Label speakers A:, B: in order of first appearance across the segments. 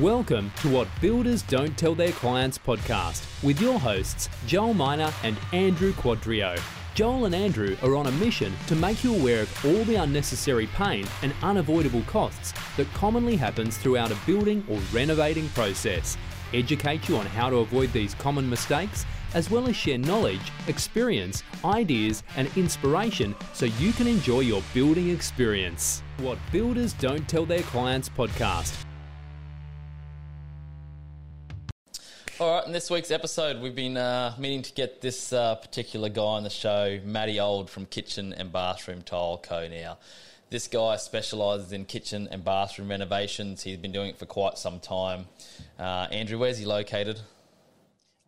A: Welcome to What Builders Don't Tell Their Clients podcast with your hosts, Joel Miner and Andrew Quadrio. Joel and Andrew are on a mission to make you aware of all the unnecessary pain and unavoidable costs that commonly happens throughout a building or renovating process, educate you on how to avoid these common mistakes, as well as share knowledge, experience, ideas, and inspiration so you can enjoy your building experience. What Builders Don't Tell Their Clients podcast
B: All right, in this week's episode, we've been uh, meaning to get this uh, particular guy on the show, Matty Auld from Kitchen and Bathroom Tile Co. Now, this guy specialises in kitchen and bathroom renovations. He's been doing it for quite some time. Uh, Andrew, where's he located?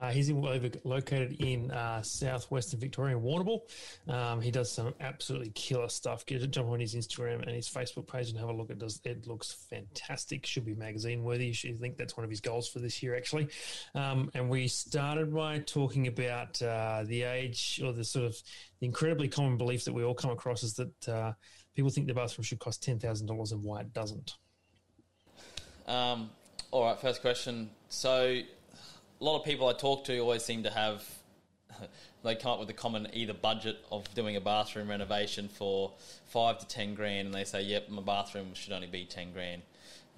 C: Uh, he's in, located in uh, southwestern Victoria, Warrnambool. Um, he does some absolutely killer stuff. Get to jump on his Instagram and his Facebook page and have a look. It does. It looks fantastic. Should be magazine worthy. I think that's one of his goals for this year, actually. Um, and we started by talking about uh, the age or the sort of the incredibly common belief that we all come across is that uh, people think the bathroom should cost ten thousand dollars and why it doesn't.
B: Um, all right. First question. So a lot of people I talk to always seem to have they come up with a common either budget of doing a bathroom renovation for five to ten grand, and they say, "Yep, my bathroom should only be ten grand."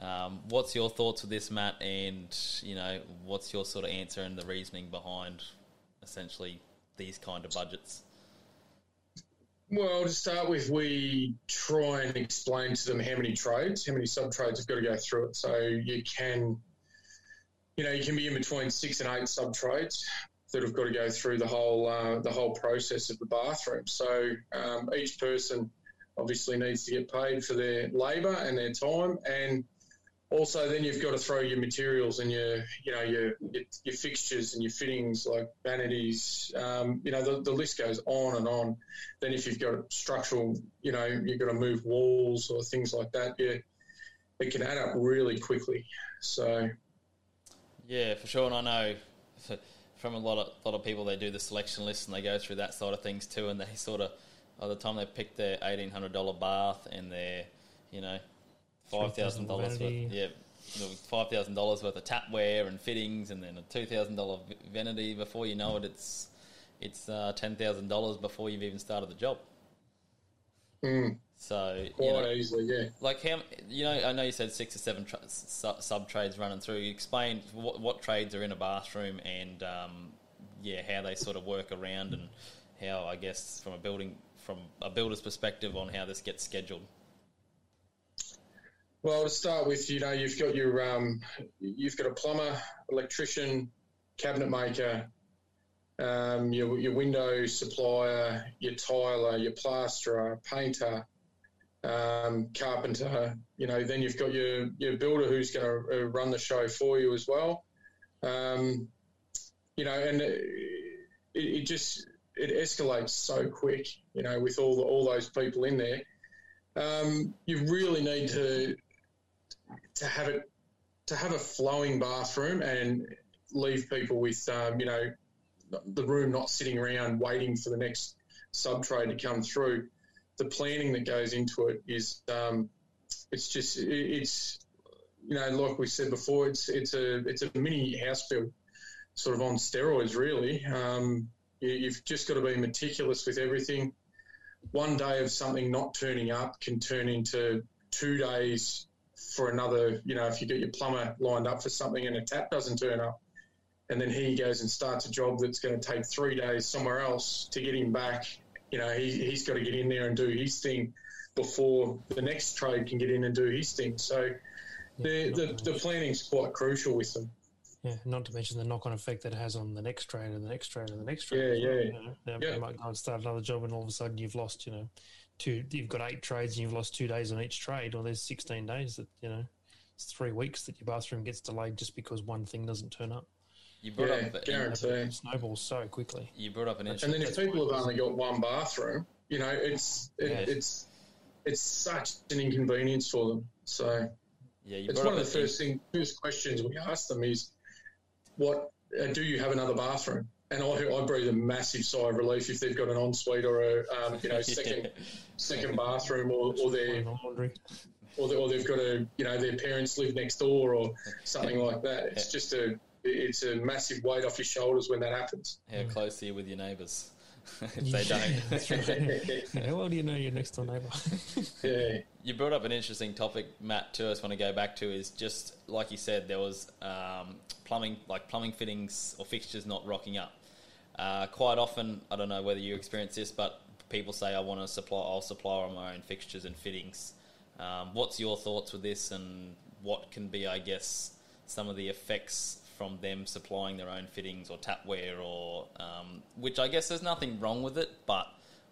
B: Um, what's your thoughts with this, Matt? And you know, what's your sort of answer and the reasoning behind essentially these kind of budgets?
D: Well, to start with, we try and explain to them how many trades, how many sub trades have got to go through it, so you can you know, you can be in between six and eight sub trades that have got to go through the whole uh, the whole process of the bathroom. So um, each person obviously needs to get paid for their labour and their time, and also then you've got to throw your materials and your you know your your, your fixtures and your fittings like vanities. Um, you know the, the list goes on and on. Then if you've got structural, you know you've got to move walls or things like that. Yeah, it can add up really quickly. So
B: yeah, for sure. And I know from a lot of lot of people, they do the selection list and they go through that sort of things too. And they sort of by the time they pick their eighteen hundred dollar bath and their you know five thousand dollars worth, yeah, five thousand dollars worth of tapware and fittings, and then a two thousand dollar vanity. Before you know it, it's it's uh, ten thousand dollars before you've even started the job.
D: Mm.
B: So
D: quite
B: you know,
D: easily, yeah.
B: Like how you know, I know you said six or seven tra- sub trades running through. You explain what, what trades are in a bathroom and um, yeah, how they sort of work around and how I guess from a building from a builder's perspective on how this gets scheduled.
D: Well, to start with, you know, you've got your um, you've got a plumber, electrician, cabinet maker, um, your, your window supplier, your tiler, your plasterer, painter, um, carpenter. You know, then you've got your your builder who's going to uh, run the show for you as well. Um, you know, and it, it, just it escalates so quick. You know, with all the, all those people in there, um, you really need to to have it to have a flowing bathroom and leave people with um, you know the room not sitting around waiting for the next sub trade to come through the planning that goes into it is um, it's just it's you know like we said before it's it's a it's a mini house build sort of on steroids really. Um, you, have just got to be meticulous with everything. One day of something not turning up can turn into two days for another you know if you get your plumber lined up for something and a tap doesn't turn up and then he goes and starts a job that's going to take three days somewhere else to get him back you know, he, he's got to get in there and do his thing before the next trade can get in and do his thing. So yeah, the, the, the planning's quite crucial with them.
C: Yeah, not to mention the knock-on effect that it has on the next trade and the next trade and the next trade.
D: Yeah, yeah.
C: You know, now yeah. You might go and start another job, and all of a sudden you've lost, you know, two. You've got eight trades, and you've lost two days on each trade, or there's sixteen days that you know, it's three weeks that your bathroom gets delayed just because one thing doesn't turn up.
B: You brought
D: yeah,
B: up
D: guarantee.
C: snowballs so quickly.
B: You brought up an
D: And then if people have only got one bathroom, you know, it's it, yes. it's it's such an inconvenience for them. So
B: yeah,
D: it's one of the first thing, first questions we ask them is, what uh, do you have another bathroom? And I, I breathe a massive sigh of relief if they've got an ensuite or a um, you know second second bathroom or, or their laundry. or, they, or they've got a you know their parents live next door or something like that. It's just a it's a massive weight off your shoulders when that happens.
B: How close are you with your neighbours? if they don't.
C: How well do you know your next door neighbour?
D: Yeah,
B: You brought up an interesting topic, Matt. Too, I just want to go back to is just like you said, there was um, plumbing, like plumbing fittings or fixtures not rocking up. Uh, quite often, I don't know whether you experience this, but people say, "I want to supply, I'll supply all my own fixtures and fittings." Um, what's your thoughts with this, and what can be, I guess, some of the effects from them supplying their own fittings or tapware, or um, which I guess there's nothing wrong with it, but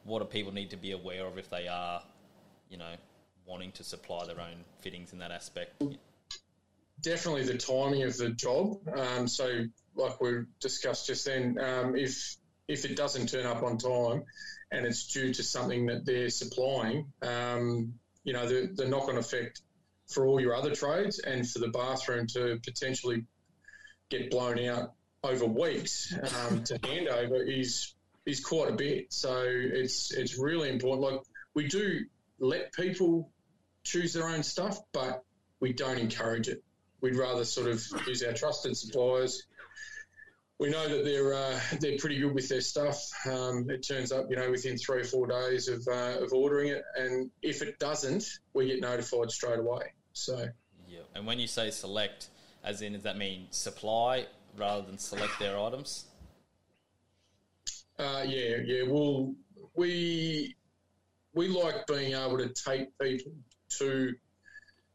B: what do people need to be aware of if they are, you know, wanting to supply their own fittings in that aspect?
D: definitely the timing of the job. Um, so, like we discussed just then, um, if if it doesn't turn up on time and it's due to something that they're supplying, um, you know, the, the knock on effect for all your other trades and for the bathroom to potentially get blown out over weeks um, to handover is is quite a bit. So it's it's really important. Like we do let people choose their own stuff, but we don't encourage it. We'd rather sort of use our trusted suppliers. We know that they're uh, they're pretty good with their stuff. Um, it turns up, you know, within three or four days of uh, of ordering it, and if it doesn't, we get notified straight away. So
B: Yeah. And when you say select, as in, does that mean supply rather than select their items?
D: Uh, yeah, yeah. Well, we we like being able to take people to,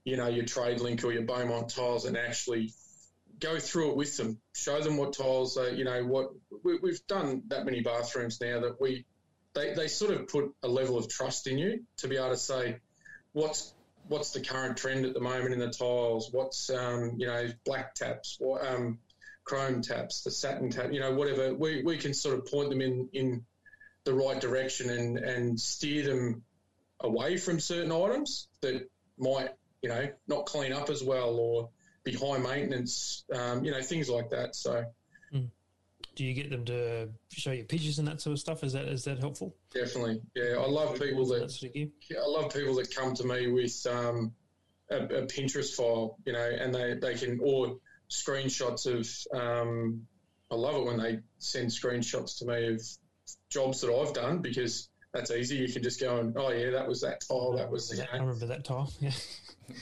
D: you know, your Tradelink or your Beaumont tiles and actually go through it with them, show them what tiles they, you know, what we, we've done that many bathrooms now that we they, they sort of put a level of trust in you to be able to say what's what's the current trend at the moment in the tiles, what's um, you know black taps, what um, chrome taps, the satin tap, you know, whatever. We, we can sort of point them in, in the right direction and, and steer them away from certain items that might, you know, not clean up as well or be high maintenance, um, you know, things like that. So
C: do you get them to show you pictures and that sort of stuff? Is that is that helpful?
D: definitely, yeah, I love people that
C: sort of gear?
D: I love people that come to me with um, a, a Pinterest file, you know, and they, they can or screenshots of. Um, I love it when they send screenshots to me of jobs that I've done because that's easy. You can just go and oh yeah, that was that tile, that was you
C: I remember that tile. Yeah.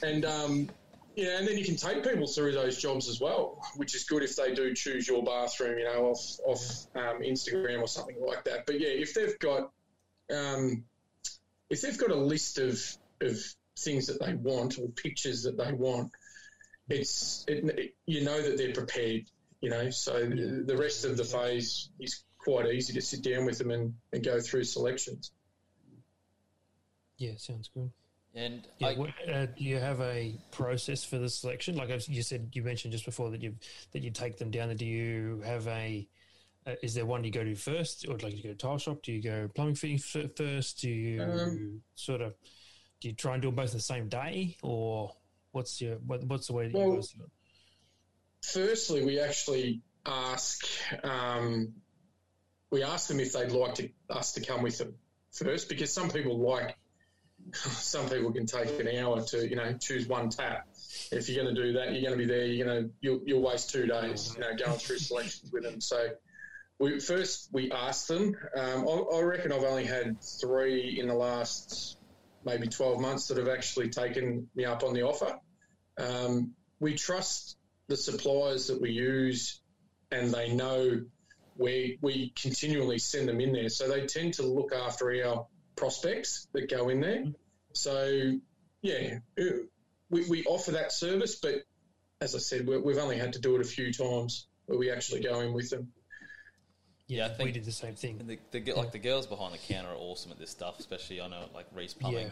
D: and um, yeah, and then you can take people through those jobs as well, which is good if they do choose your bathroom, you know, off off um, Instagram or something like that. But yeah, if they've got um, if they've got a list of of things that they want or pictures that they want, it's it, it- you know that they're prepared, you know. So the the rest of the phase is quite easy to sit down with them and, and go through selections.
C: Yeah, sounds good.
B: And
C: Yeah,
B: I,
C: what, uh, do you have a process for the selection? Like I've- you said, you mentioned just before that you that you take them down. Do you have a? Uh, is there one you go to first, or like you go to tile shop? Do you go plumbing fitting f- first? Do you
D: Um,
C: sort of? Do you try and do them both the same day, or what's your what, what's the way that
D: Well,
C: you guys do it?
D: firstly, we actually ask um, we ask them if they'd like to, us to come with them first, because some people like some people can take an hour to you know choose one tap. If you're going to do that, you're going to be there. You're going to you'll, you'll waste two days, you know, going through selections with them. So. We, first, we asked them. Um, I, I reckon I've only had three in the last maybe 12 months that have actually taken me up on the offer. Um, we trust the suppliers that we use and they know we, we continually send them in there. So they tend to look after our prospects that go in there. So, yeah, we, we offer that service, but as I said, we we've only had to do it a few times where we actually go in with them.
B: Yeah, I think we
C: did the same thing.
B: And the, the, gi- like the girls behind the counter are awesome at this stuff, especially I know like Reece Plumbing,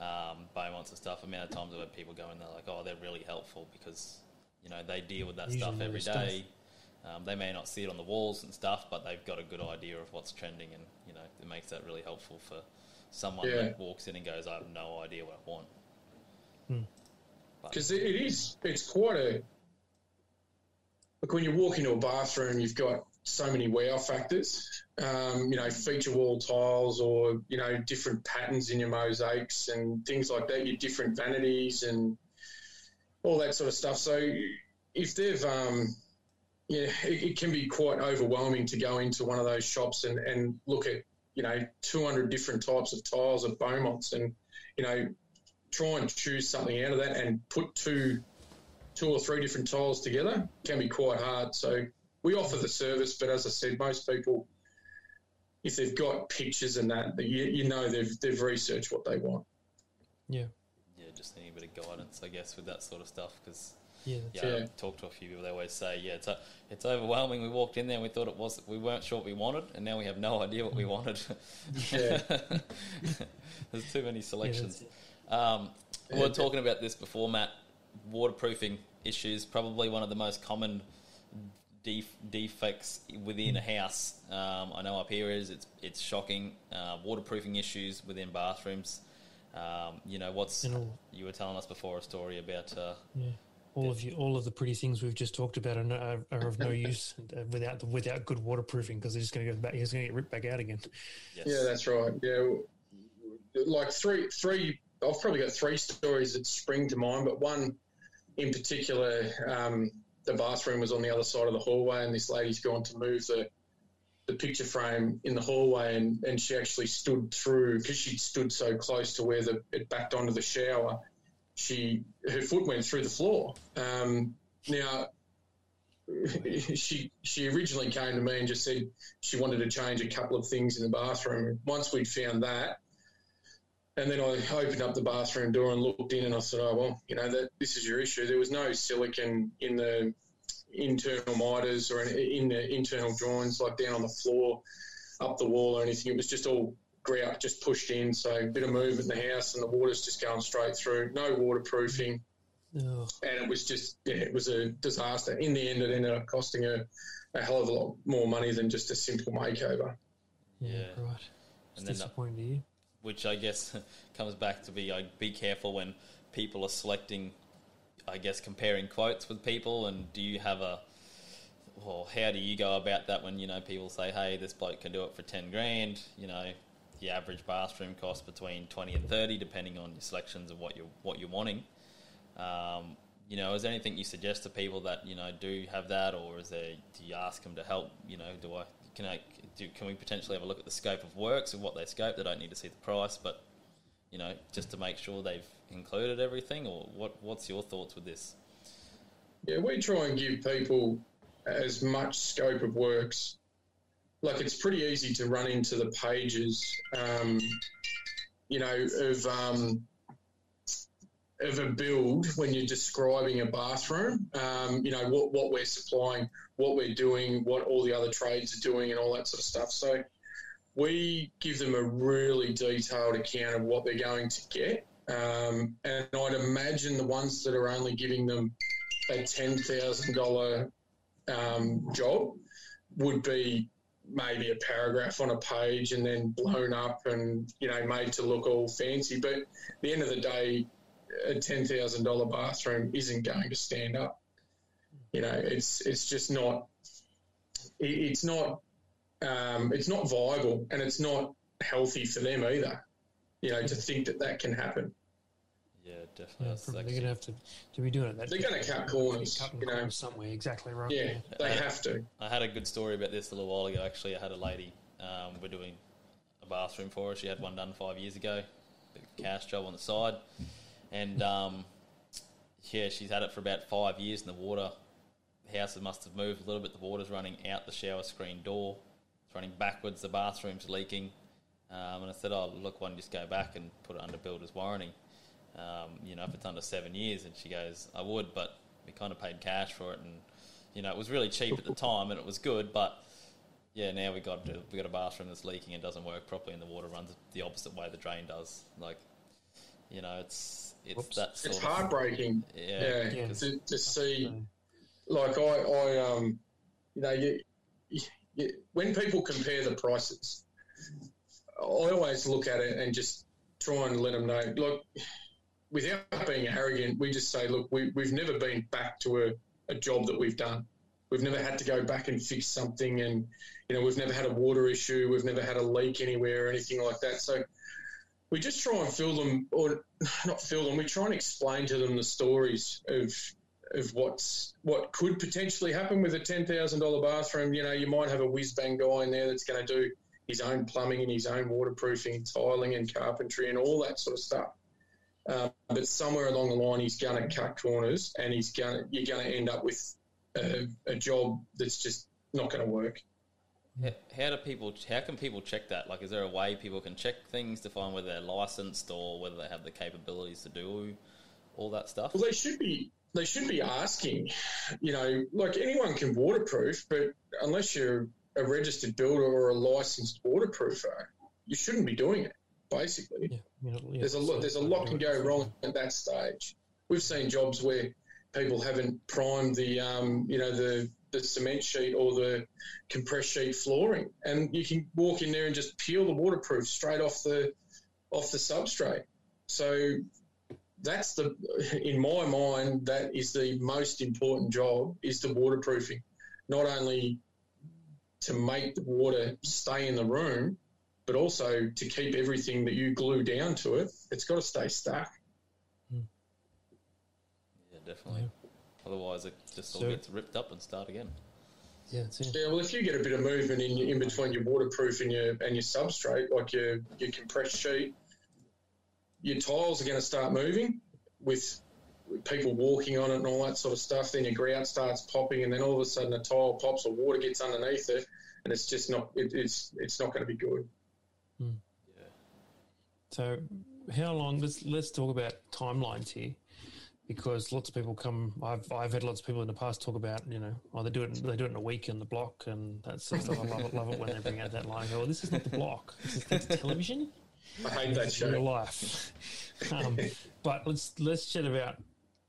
B: um, Beaumonts and stuff. A amount of times I've had people go in there like, oh, they're really helpful because you know they deal with that
C: Usually
B: stuff every
C: day. stuff.
B: Um, they may not see it on the walls and stuff, but they've got a good idea of what's trending, and you know it makes that really helpful for someone
D: Yeah.
B: that walks in and goes, I have no idea what I want. But-
D: Because it is, it's quite a. Look, when you walk into a bathroom, you've got so many wow factors. Um, you know, feature wall tiles or you know different patterns in your mosaics and things like that. Your different vanities and all that sort of stuff. So if they've um, yeah, it, it, can be quite overwhelming to go into one of those shops and, and look at you know 200 different types of tiles of Beaumonts and you know try and choose something out of that and put two two or three different tiles together can be quite hard. So we offer the service, but as I said, most people, if they've got pictures and that, you, you know they've they've researched what they want.
C: Yeah.
B: Yeah, just need a bit of guidance, I guess, with that sort of stuff because.
C: Yeah,
B: yeah, yeah. Talked to a few people. They always say, "Yeah, it's a, it's overwhelming." We walked in there, and we thought it was, we weren't sure what we wanted, and now we have no idea what we wanted. There's too many selections. Yeah, um, we were talking about this before, Matt. Waterproofing issues, probably one of the most common def- defects within a house. Um, I know up here is it's it's shocking. Uh, waterproofing issues within bathrooms. Um, you know what's you were telling us before a story about. Uh,
C: yeah. All of you, all of the pretty things we've just talked about are, are of no use without without good waterproofing because they're just going to go back. He's going to get ripped back out again.
D: Yes. Yeah, that's right. Yeah, like three, three. I've probably got three stories that spring to mind, but one in particular, um, the bathroom was on the other side of the hallway, and this lady's gone to move the the picture frame in the hallway, and, and she actually stood through because she stood so close to where the it backed onto the shower. She her foot went through the floor. Um, now she she originally came to me and just said she wanted to change a couple of things in the bathroom. Once we'd found that, and then I opened up the bathroom door and looked in, and I said, "Oh well, you know that this is your issue. There was no silicon in the internal miters or in the internal joints, like down on the floor, up the wall or anything. It was just all grout, just pushed in. So a bit of movement in the house, and the water's just going straight through. No waterproofing, oh. and it was just yeah, it was a disaster. In the end, it ended up costing her a hell of a lot more money than just a simple makeover.
C: Yeah, right. It's and disappointing then, to you
B: which I guess comes back to be like, be careful when people are selecting. I guess comparing quotes with people, and do you have a well, how do you go about that when you know people say, "Hey, this bloke can do it for ten grand"? You know, the average bathroom costs between twenty and thirty, depending on your selections of what you're what you're wanting. Um, you know, is there anything you suggest to people that you know do have that, or is there do you ask them to help? You know, do I can I do, can we potentially have a look at the scope of works and what they scope? They don't need to see the price, but you know, just to make sure they've included everything. Or what? What's your thoughts with this?
D: Yeah, we try and give people as much scope of works. Like it's pretty easy to run into the pages, um, you know, of um, of a build when you're describing a bathroom. Um, you know what what we're supplying, what we're doing, what all the other trades are doing, and all that sort of stuff. So we give them a really detailed account of what they're going to get. Um, and I'd imagine the ones that are only giving them a ten thousand um, dollar job would be maybe a paragraph on a page and then blown up and you know made to look all fancy. But at the end of the day, a ten thousand dollar bathroom isn't going to stand up. You know, it's it's just not. It's not. Um, it's not viable, and it's not healthy for them either. You know, to think that that can happen.
B: Yeah, definitely. Yeah,
C: they're going to have to to be doing it.
D: they're going to cut corners.
C: Cut you know, somewhere. Exactly right.
D: Yeah, yeah. they
B: I,
D: have to.
B: I had a good story about this a little while ago. Actually, I had a lady. Um, we're doing a bathroom for her. She had one done five years ago. cash job on the side and um, yeah, she's had it for about five years, and the water the houses must have moved a little bit. The water's running out the shower screen door, it's running backwards. The bathroom's leaking, um, and I said, "Oh, look, why don't you just go back and put it under builder's warranty? Um, you know, if it's under seven years." And she goes, "I would, but we kind of paid cash for it, and you know, it was really cheap at the time, and it was good, but." Yeah, now we got we got a bathroom that's leaking and doesn't work properly, and the water runs the opposite way the drain does. Like, you know, it's it's Oops. that
D: it's heartbreaking. yeah, yeah, To, to, see, like I, I, um, you know, you, you, when people compare the prices, I always look at it and just try and let them know. Look, without being arrogant, we just say, look, we, we've never been back to a, a job that we've done. We've never had to go back and fix something, and you know we've never had a water issue, we've never had a leak anywhere or anything like that. So we just try and fill them, or not fill them. We try and explain to them the stories of of what's what could potentially happen with a ten thousand dollar bathroom. You know, you might have a whiz bang guy in there that's going to do his own plumbing and his own waterproofing, tiling and carpentry and all that sort of stuff. Uh, but somewhere along the line, he's going to cut corners, and he's going. You're going to end up with a, a job that's just not going to work.
B: How do people? How can people check that? Like, is there a way people can check things to find whether they're licensed or whether they have the capabilities to do all that stuff?
D: Well, they should be. They should be asking. You know, like anyone can waterproof, but unless you're a registered builder or a licensed waterproofer, you shouldn't be doing it. Basically, yeah, yeah, there's a lot. There's a lot can go wrong at that stage. We've seen jobs where people haven't primed the, um, you know, the the cement sheet or the compressed sheet flooring, and you can walk in there and just peel the waterproof straight off the off the substrate. So that's the, in my mind, that is the most important job is the waterproofing. Not only to make the water stay in the room, but also to keep everything that you glue down to it, it's got to stay stuck. Hmm.
B: Yeah, definitely. Yeah. Otherwise, it just all so, gets ripped up and start again.
C: Yeah,
D: yeah. Well, if you get a bit of movement in in between your waterproof and your and your substrate, like your your compressed sheet, your tiles are going to start moving with people walking on it and all that sort of stuff. Then your grout starts popping, and then all of a sudden a tile pops or water gets underneath it, and it's just not it, it's it's not going to be good.
C: So, how long? Let's let's talk about timelines here because lots of people come. I've I've had lots of people in the past talk about you know oh they do it they do it in a week in the block and that sort of stuff. I love it love it when they bring out that line. Go, well, this is not the block. This is television.
D: I hate that show.
C: Real life. Um, but let's let's chat about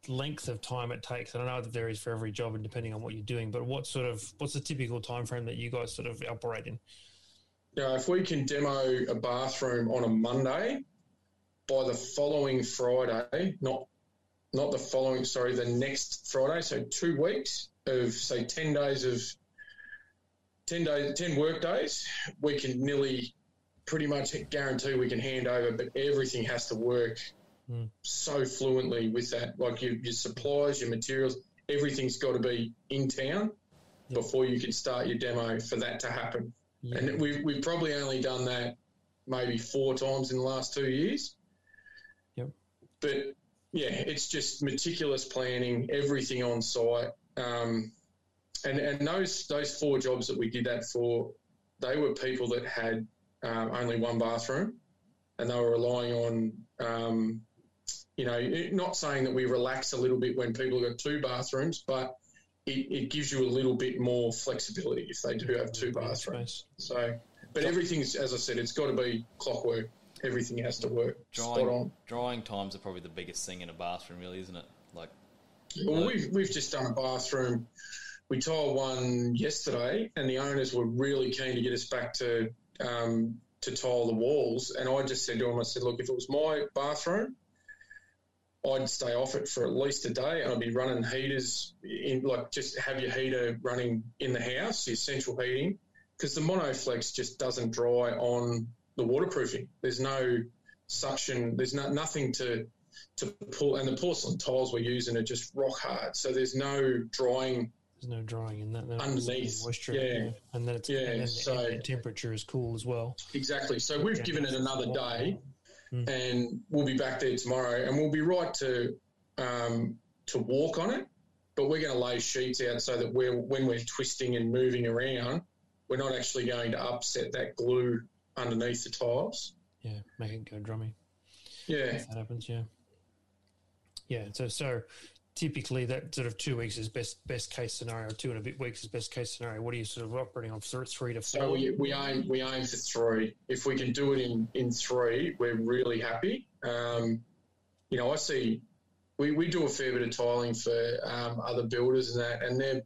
C: length of time it takes. And I know it varies for every job and depending on what you're doing. But what sort of what's the typical time frame that you guys sort of operate in?
D: Yeah, if we can demo a bathroom on a Monday, by the following Friday, not not the following, sorry, the next Friday, so two weeks of say ten days of ten days, ten work days, we can nearly pretty much guarantee we can hand over, but everything has to work mm. so fluently with that. Like your, your supplies, your materials, everything's got to be in town before you can start your demo for that to happen. Yeah. And we've, we've probably only done that maybe four times in the last two years.
C: Yep.
D: But yeah, it's just meticulous planning, everything on site. Um, and and those those four jobs that we did that for, they were people that had um, only one bathroom, and they were relying on, um, you know, not saying that we relax a little bit when people have got two bathrooms, but it, it gives you a little bit more flexibility if they do have two bathrooms. So, but everything's as I said, it's got to be clockwork everything has to work drying, spot on.
B: Drying times are probably the biggest thing in a bathroom, really, isn't it? Like,
D: well, uh, we've we've just done a bathroom. We tiled one yesterday, and the owners were really keen to get us back to um, to tile the walls. And I just said to them, I said, look, if it was my bathroom, I'd stay off it for at least a day, and I'd be running heaters in, like just have your heater running in the house, your central heating, because the Monoflex just doesn't dry on the waterproofing. There's no suction. There's no, nothing to to pull, and the porcelain tiles we're using are just rock hard. So there's no drying.
C: There's no drying in that.
D: Underneath,
C: moisture, yeah. and then it's yeah. And so the temperature is cool as well.
D: Exactly. So we've given it another day, mm. and we'll be back there tomorrow, and we'll be right to um, to walk on it. But we're going to lay sheets out so that we're when we're twisting and moving around, we're not actually going to upset that glue underneath the tiles.
C: Yeah, make it go drummy.
D: Yeah,
C: if that happens. Yeah, yeah. So so typically that sort of two weeks is best best case scenario. Two and a bit weeks is best case scenario. What are you sort of operating on? Three to four.
D: So we, we aim we aim for three. If we can do it in in three, we're really happy. Um, you know, I see we, we do a fair bit of tiling for um, other builders and that, and their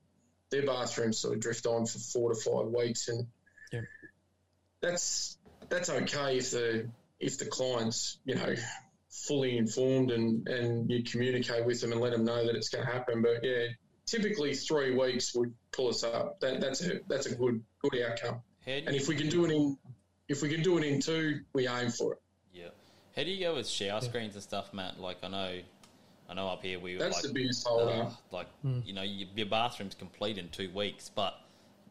D: their bathrooms sort of drift on for four to five weeks, and
C: yeah.
D: that's that's okay if the if the client's you know fully informed and and you communicate with them and let them know that it's going to happen. But yeah, typically three weeks would pull us up. That, that's a that's a good good outcome. And if we can do it in if we can do it in two, we aim for it.
B: Yeah. How do you go with shower screens and stuff, Matt? Like I know, I know up here we
D: That's
B: like,
D: the biggest holder.
B: uh, like you know your, your bathroom's complete in two weeks, but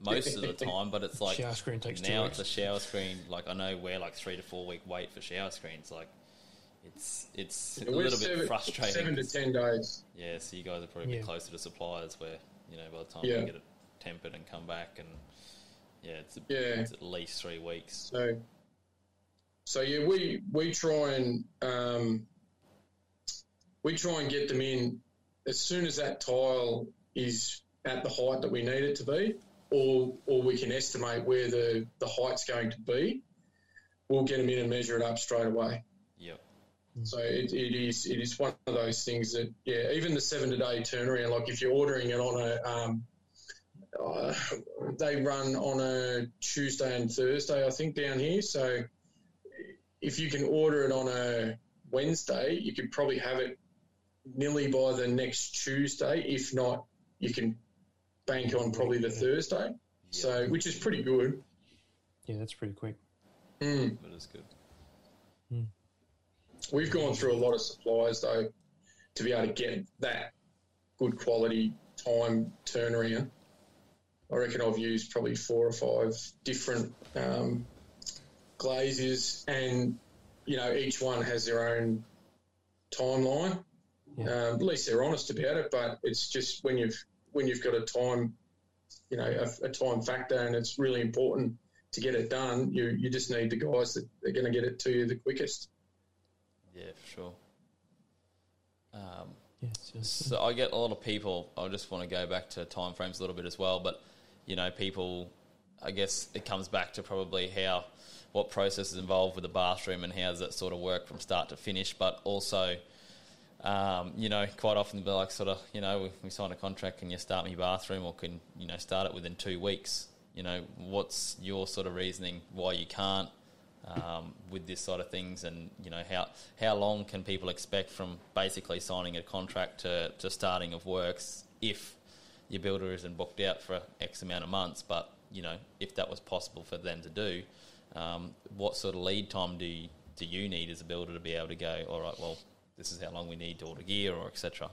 B: most of the time, but it's like
C: Shower screen takes two
B: now
C: weeks.
B: it's a shower screen. Like I know we're like three to four week wait for shower screens. Like it's it's a
D: We're
B: little
D: seven,
B: bit frustrating.
D: Seven to ten days.
B: Yeah, so you guys are probably
C: Yeah.
B: closer to suppliers where you know by the time
D: Yeah.
B: you get it tempered and come back and yeah, it's a,
D: Yeah.
B: it's at least three weeks.
D: So, so yeah, we we try and um, we try and get them in as soon as that tile is at the height that we need it to be, or or we can estimate where the the height's going to be. We'll get them in and measure it up straight away.
B: Yep.
D: So it, it is it is one of those things that yeah, even the seven day turnaround. Like if you're ordering it on a um, uh, they run on a Tuesday and Thursday, I think down here. So if you can order it on a Wednesday, you could probably have it nearly by the next Tuesday. If not, you can bank on probably the Thursday. So which is pretty good.
C: Yeah, that's pretty quick.
D: Mm.
B: But it's good.
D: We've gone through a lot of suppliers though to be able to get that good quality time turnaround. I reckon I've used probably four or five different um, glazes, and you know each one has their own timeline.
C: Yeah.
D: Um, at least they're honest about it, but it's just when you've when you've got a time, you know, a, a time factor, and it's really important to get it done. You you just need the guys that are going to get it to you the quickest.
B: Yeah, for sure. Um,
C: Yeah, it's just,
B: So I get a lot of people. I just want to go back to timeframes a little bit as well, but you know, people. I guess it comes back to probably how what process is involved with the bathroom and how does that sort of work from start to finish, but also. Um, you know, quite often they'll be like, sort of, you know, we, we sign a contract, can you start me bathroom, or can you know start it within two weeks? You know, what's your sort of reasoning why you can't? Um, with this sort of things, and you know how how long can people expect from basically signing a contract to, to starting of works if your builder isn't booked out for X amount of months, but you know if that was possible for them to do, um, what sort of lead time do you, do you need as a builder to be able to go? All right, well this is how long we need to order gear or etc.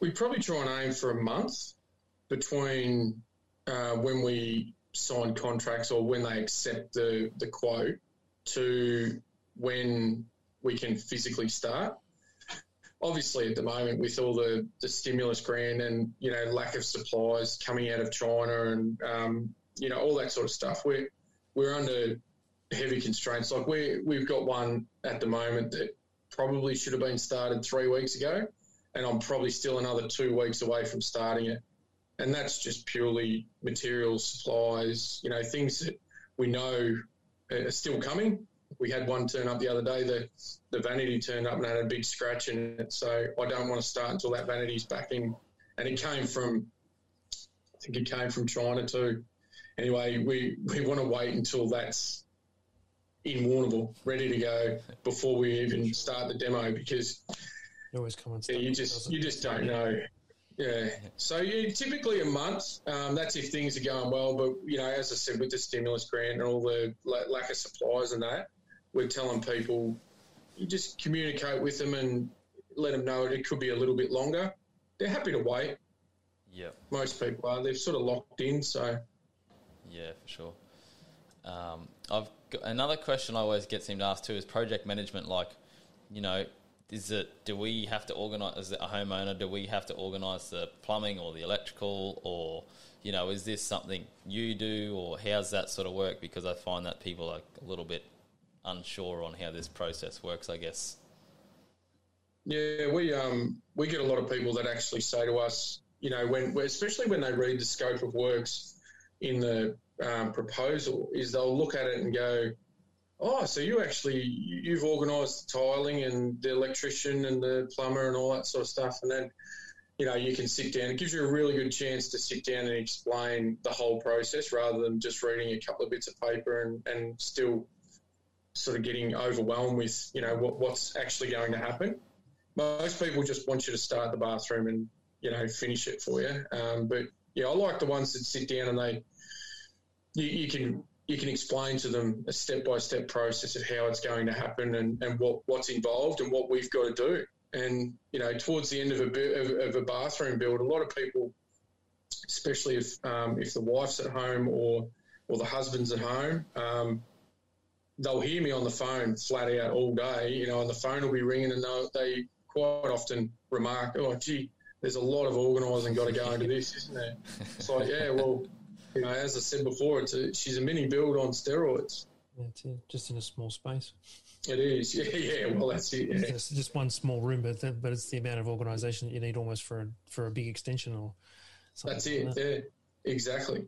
D: We probably try and aim for a month between uh, when we sign contracts or when they accept the, the quote to when we can physically start. Obviously, at the moment, with all the, the stimulus grant and you know lack of supplies coming out of China and um, you know all that sort of stuff, we're we're under heavy constraints. Like we we've got one at the moment that probably should have been started three weeks ago, and I'm probably still another two weeks away from starting it. And that's just purely material supplies, you know, things that we know are still coming. We had one turn up the other day. The the vanity turned up and had a big scratch in it. So I don't want to start until that vanity's back in. And it came from, I think it came from China too. Anyway, we, we want to wait until that's in Warrnambool, ready to go before we even start the demo because
C: you always come and
D: yeah, you just you just don't know. Yeah. So yeah, typically a month. Um, that's if things are going well. But you know, as I said, with the stimulus grant and all the la- lack of supplies and that, we're telling people you just communicate with them and let them know it could be a little bit longer. They're happy to wait.
B: Yeah,
D: Most people are. They've sort of locked in. So
B: yeah, for sure. Um, I've got another question I always get seemed asked too is project management. Like, you know, is it do we have to organise as a homeowner? Do we have to organise the plumbing or the electrical, or you know, is this something you do, or how's that sort of work? Because I find that people are a little bit unsure on how this process works. I guess.
D: Yeah, we um we get a lot of people that actually say to us, you know, when especially when they read the scope of works in the um, proposal, is they'll look at it and go, oh, so you actually you- you've organised the tiling and the electrician and the plumber and all that sort of stuff, and then you know you can sit down. It gives you a really good chance to sit down and explain the whole process rather than just reading a couple of bits of paper and, and still sort of getting overwhelmed with you know what, what's actually going to happen most people just want you to start the bathroom and you know finish it for you. Um, but yeah, I like the ones that sit down and they you, you can you can explain to them a step by step process of how it's going to happen and, and what, what's involved and what we've got to do. And you know, towards the end of a of, of a bathroom build, a lot of people, especially if um, if the wife's at home or or the husband's at home, um, they'll hear me on the phone flat out all day. You know, and the phone will be ringing, and they quite often remark, "Oh, gee, there's a lot of organising got to go into this, isn't there?" It's like, yeah, well, you know, as I said before, it's a, she's a mini build on steroids.
C: That's it. Just in a small space.
D: It is, yeah, yeah. Well, that's it. Yeah.
C: It's just one small room, but th- but it's the amount of organisation that you need almost for a, for a big extension or. something
D: That's
C: like
D: it.
C: that.
D: Yeah, exactly.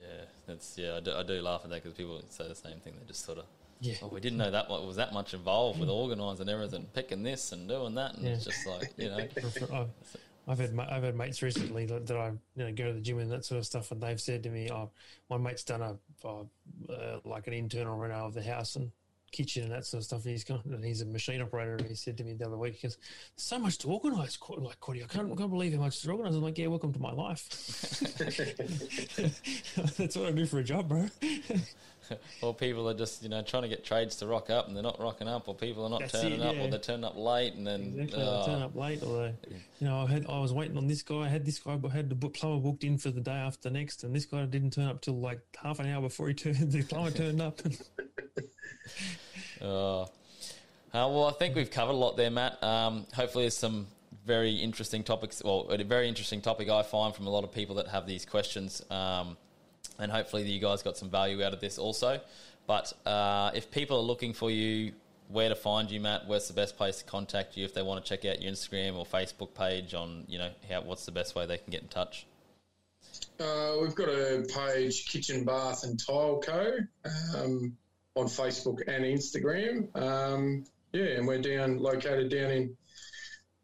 B: Yeah, that's yeah. I do, I do laugh at that because people say the same thing. They just sort of,
C: Yeah.
B: oh, we didn't know that was that much involved with mm. organising everything, picking this and doing that, and it's just like you know,
C: For- for- oh, I've, had I've had mates recently that, that I you know go to the gym and that sort of stuff, and they've said to me, "Oh, my mate's done a uh, uh, like an internal reno of the house and kitchen and that sort of stuff." And he's gone, and he's a machine operator. And he said to me the other week, "He goes, There's so much to organise, like Cordy. I can't, I can't believe how much to organise." I'm like, "Yeah, welcome to my life. That's what I do for a job, bro."
B: or people are just you know trying to get trades to rock up and they're not rocking up, or people are not
C: That's
B: turning
C: it,
B: up, or they're turning up late, and then
C: Exactly.
B: oh,
C: I turn up late, or they, you know, I had I was waiting on this guy. I had this guy, but had the book plumber booked in for the day after next, and this guy didn't turn up till like half an hour before he turned. The plumber turned up.
B: Uh, uh, well, I think we've covered a lot there, Matt. Um, hopefully, there's some very interesting topics. Well, a very interesting topic I find from a lot of people that have these questions, um, and hopefully, you guys got some value out of this also. But uh, if people are looking for you, where to find you, Matt? Where's the best place to contact you if they want to check out your Instagram or Facebook page? On you know, how, what's the best way they can get in touch?
D: Uh, we've got a page, Kitchen Bath and Tile Co. Um, on Facebook and Instagram. Um, yeah, and we're down located down in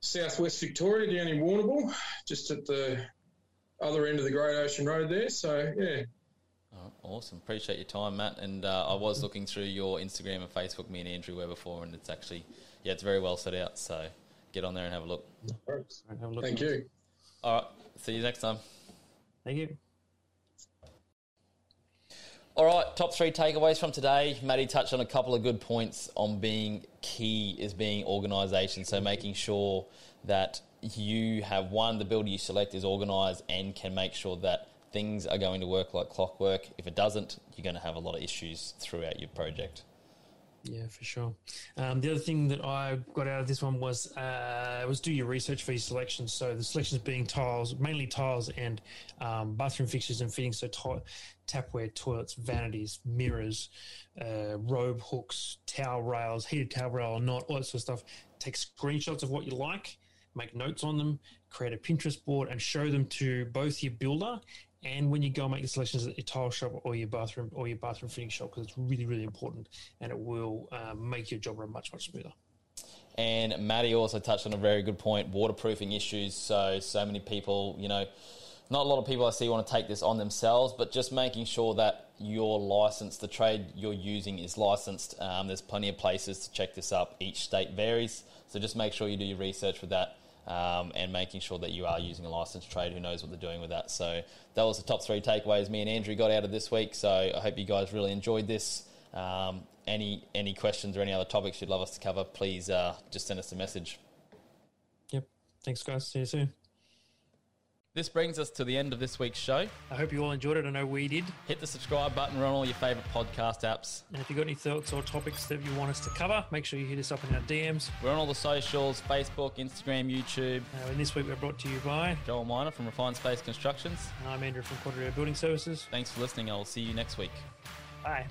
D: southwest Victoria, down in Warrnambool, just at the other end of the Great Ocean Road there. So yeah,
B: awesome. Appreciate your time, Matt. And uh, I was looking through your Instagram and Facebook, me and Andrew were before, and it's actually, yeah, it's very well set out. So get on there and have a look.
C: Have a look.
D: thank you.
B: All right. See you next time.
C: Thank you.
B: All right, top three takeaways from today. Matty touched on a couple of good points on being key is being organisation. So making sure that you have one, the builder you select is organised and can make sure that things are going to work like clockwork. If it doesn't, you're going to have a lot of issues throughout your project.
C: Yeah, for sure. Um, the other thing that I got out of this one was uh, was do your research for your selections. So the selections being tiles, mainly tiles and um, bathroom fixtures and fittings. So ti- tapware, toilets, vanities, mirrors, uh, robe hooks, towel rails, heated towel rail or not, all that sort of stuff. Take screenshots of what you like, make notes on them, create a Pinterest board, and show them to both your builder and when you go make the selections at your tile shop or your bathroom or your bathroom fitting shop, because it's really, really important and it will um, make your job run much, much smoother.
B: And Matty also touched on a very good point waterproofing issues. So, so many people, you know, not a lot of people I see want to take this on themselves, but just making sure that your license, the trade you're using is licensed. Um, there's plenty of places to check this up. Each state varies. So just make sure you do your research with that. Um, and making sure that you are using a licensed trade who knows what they're doing with that. So that was the top three takeaways me and Andrew got out of this week. So I hope you guys really enjoyed this. Um, any any questions or any other topics you'd love us to cover, please uh, just send us a message.
C: Yep. Thanks, guys. See you soon.
B: This brings us to the end of this week's show.
C: I hope you all enjoyed it. I know we did.
B: Hit the subscribe button. We're on all your favourite podcast apps.
C: And if you've got any thoughts or topics that you want us to cover, make sure you hit us up in our DMs.
B: We're on all the socials Facebook, Instagram, YouTube.
C: Uh, and this week we're brought to you by,
B: Joel Miner from Refined Space Constructions.
C: and I'm Andrew from Quadrio Building Services.
B: Thanks for listening. I will see you next week.
C: Bye.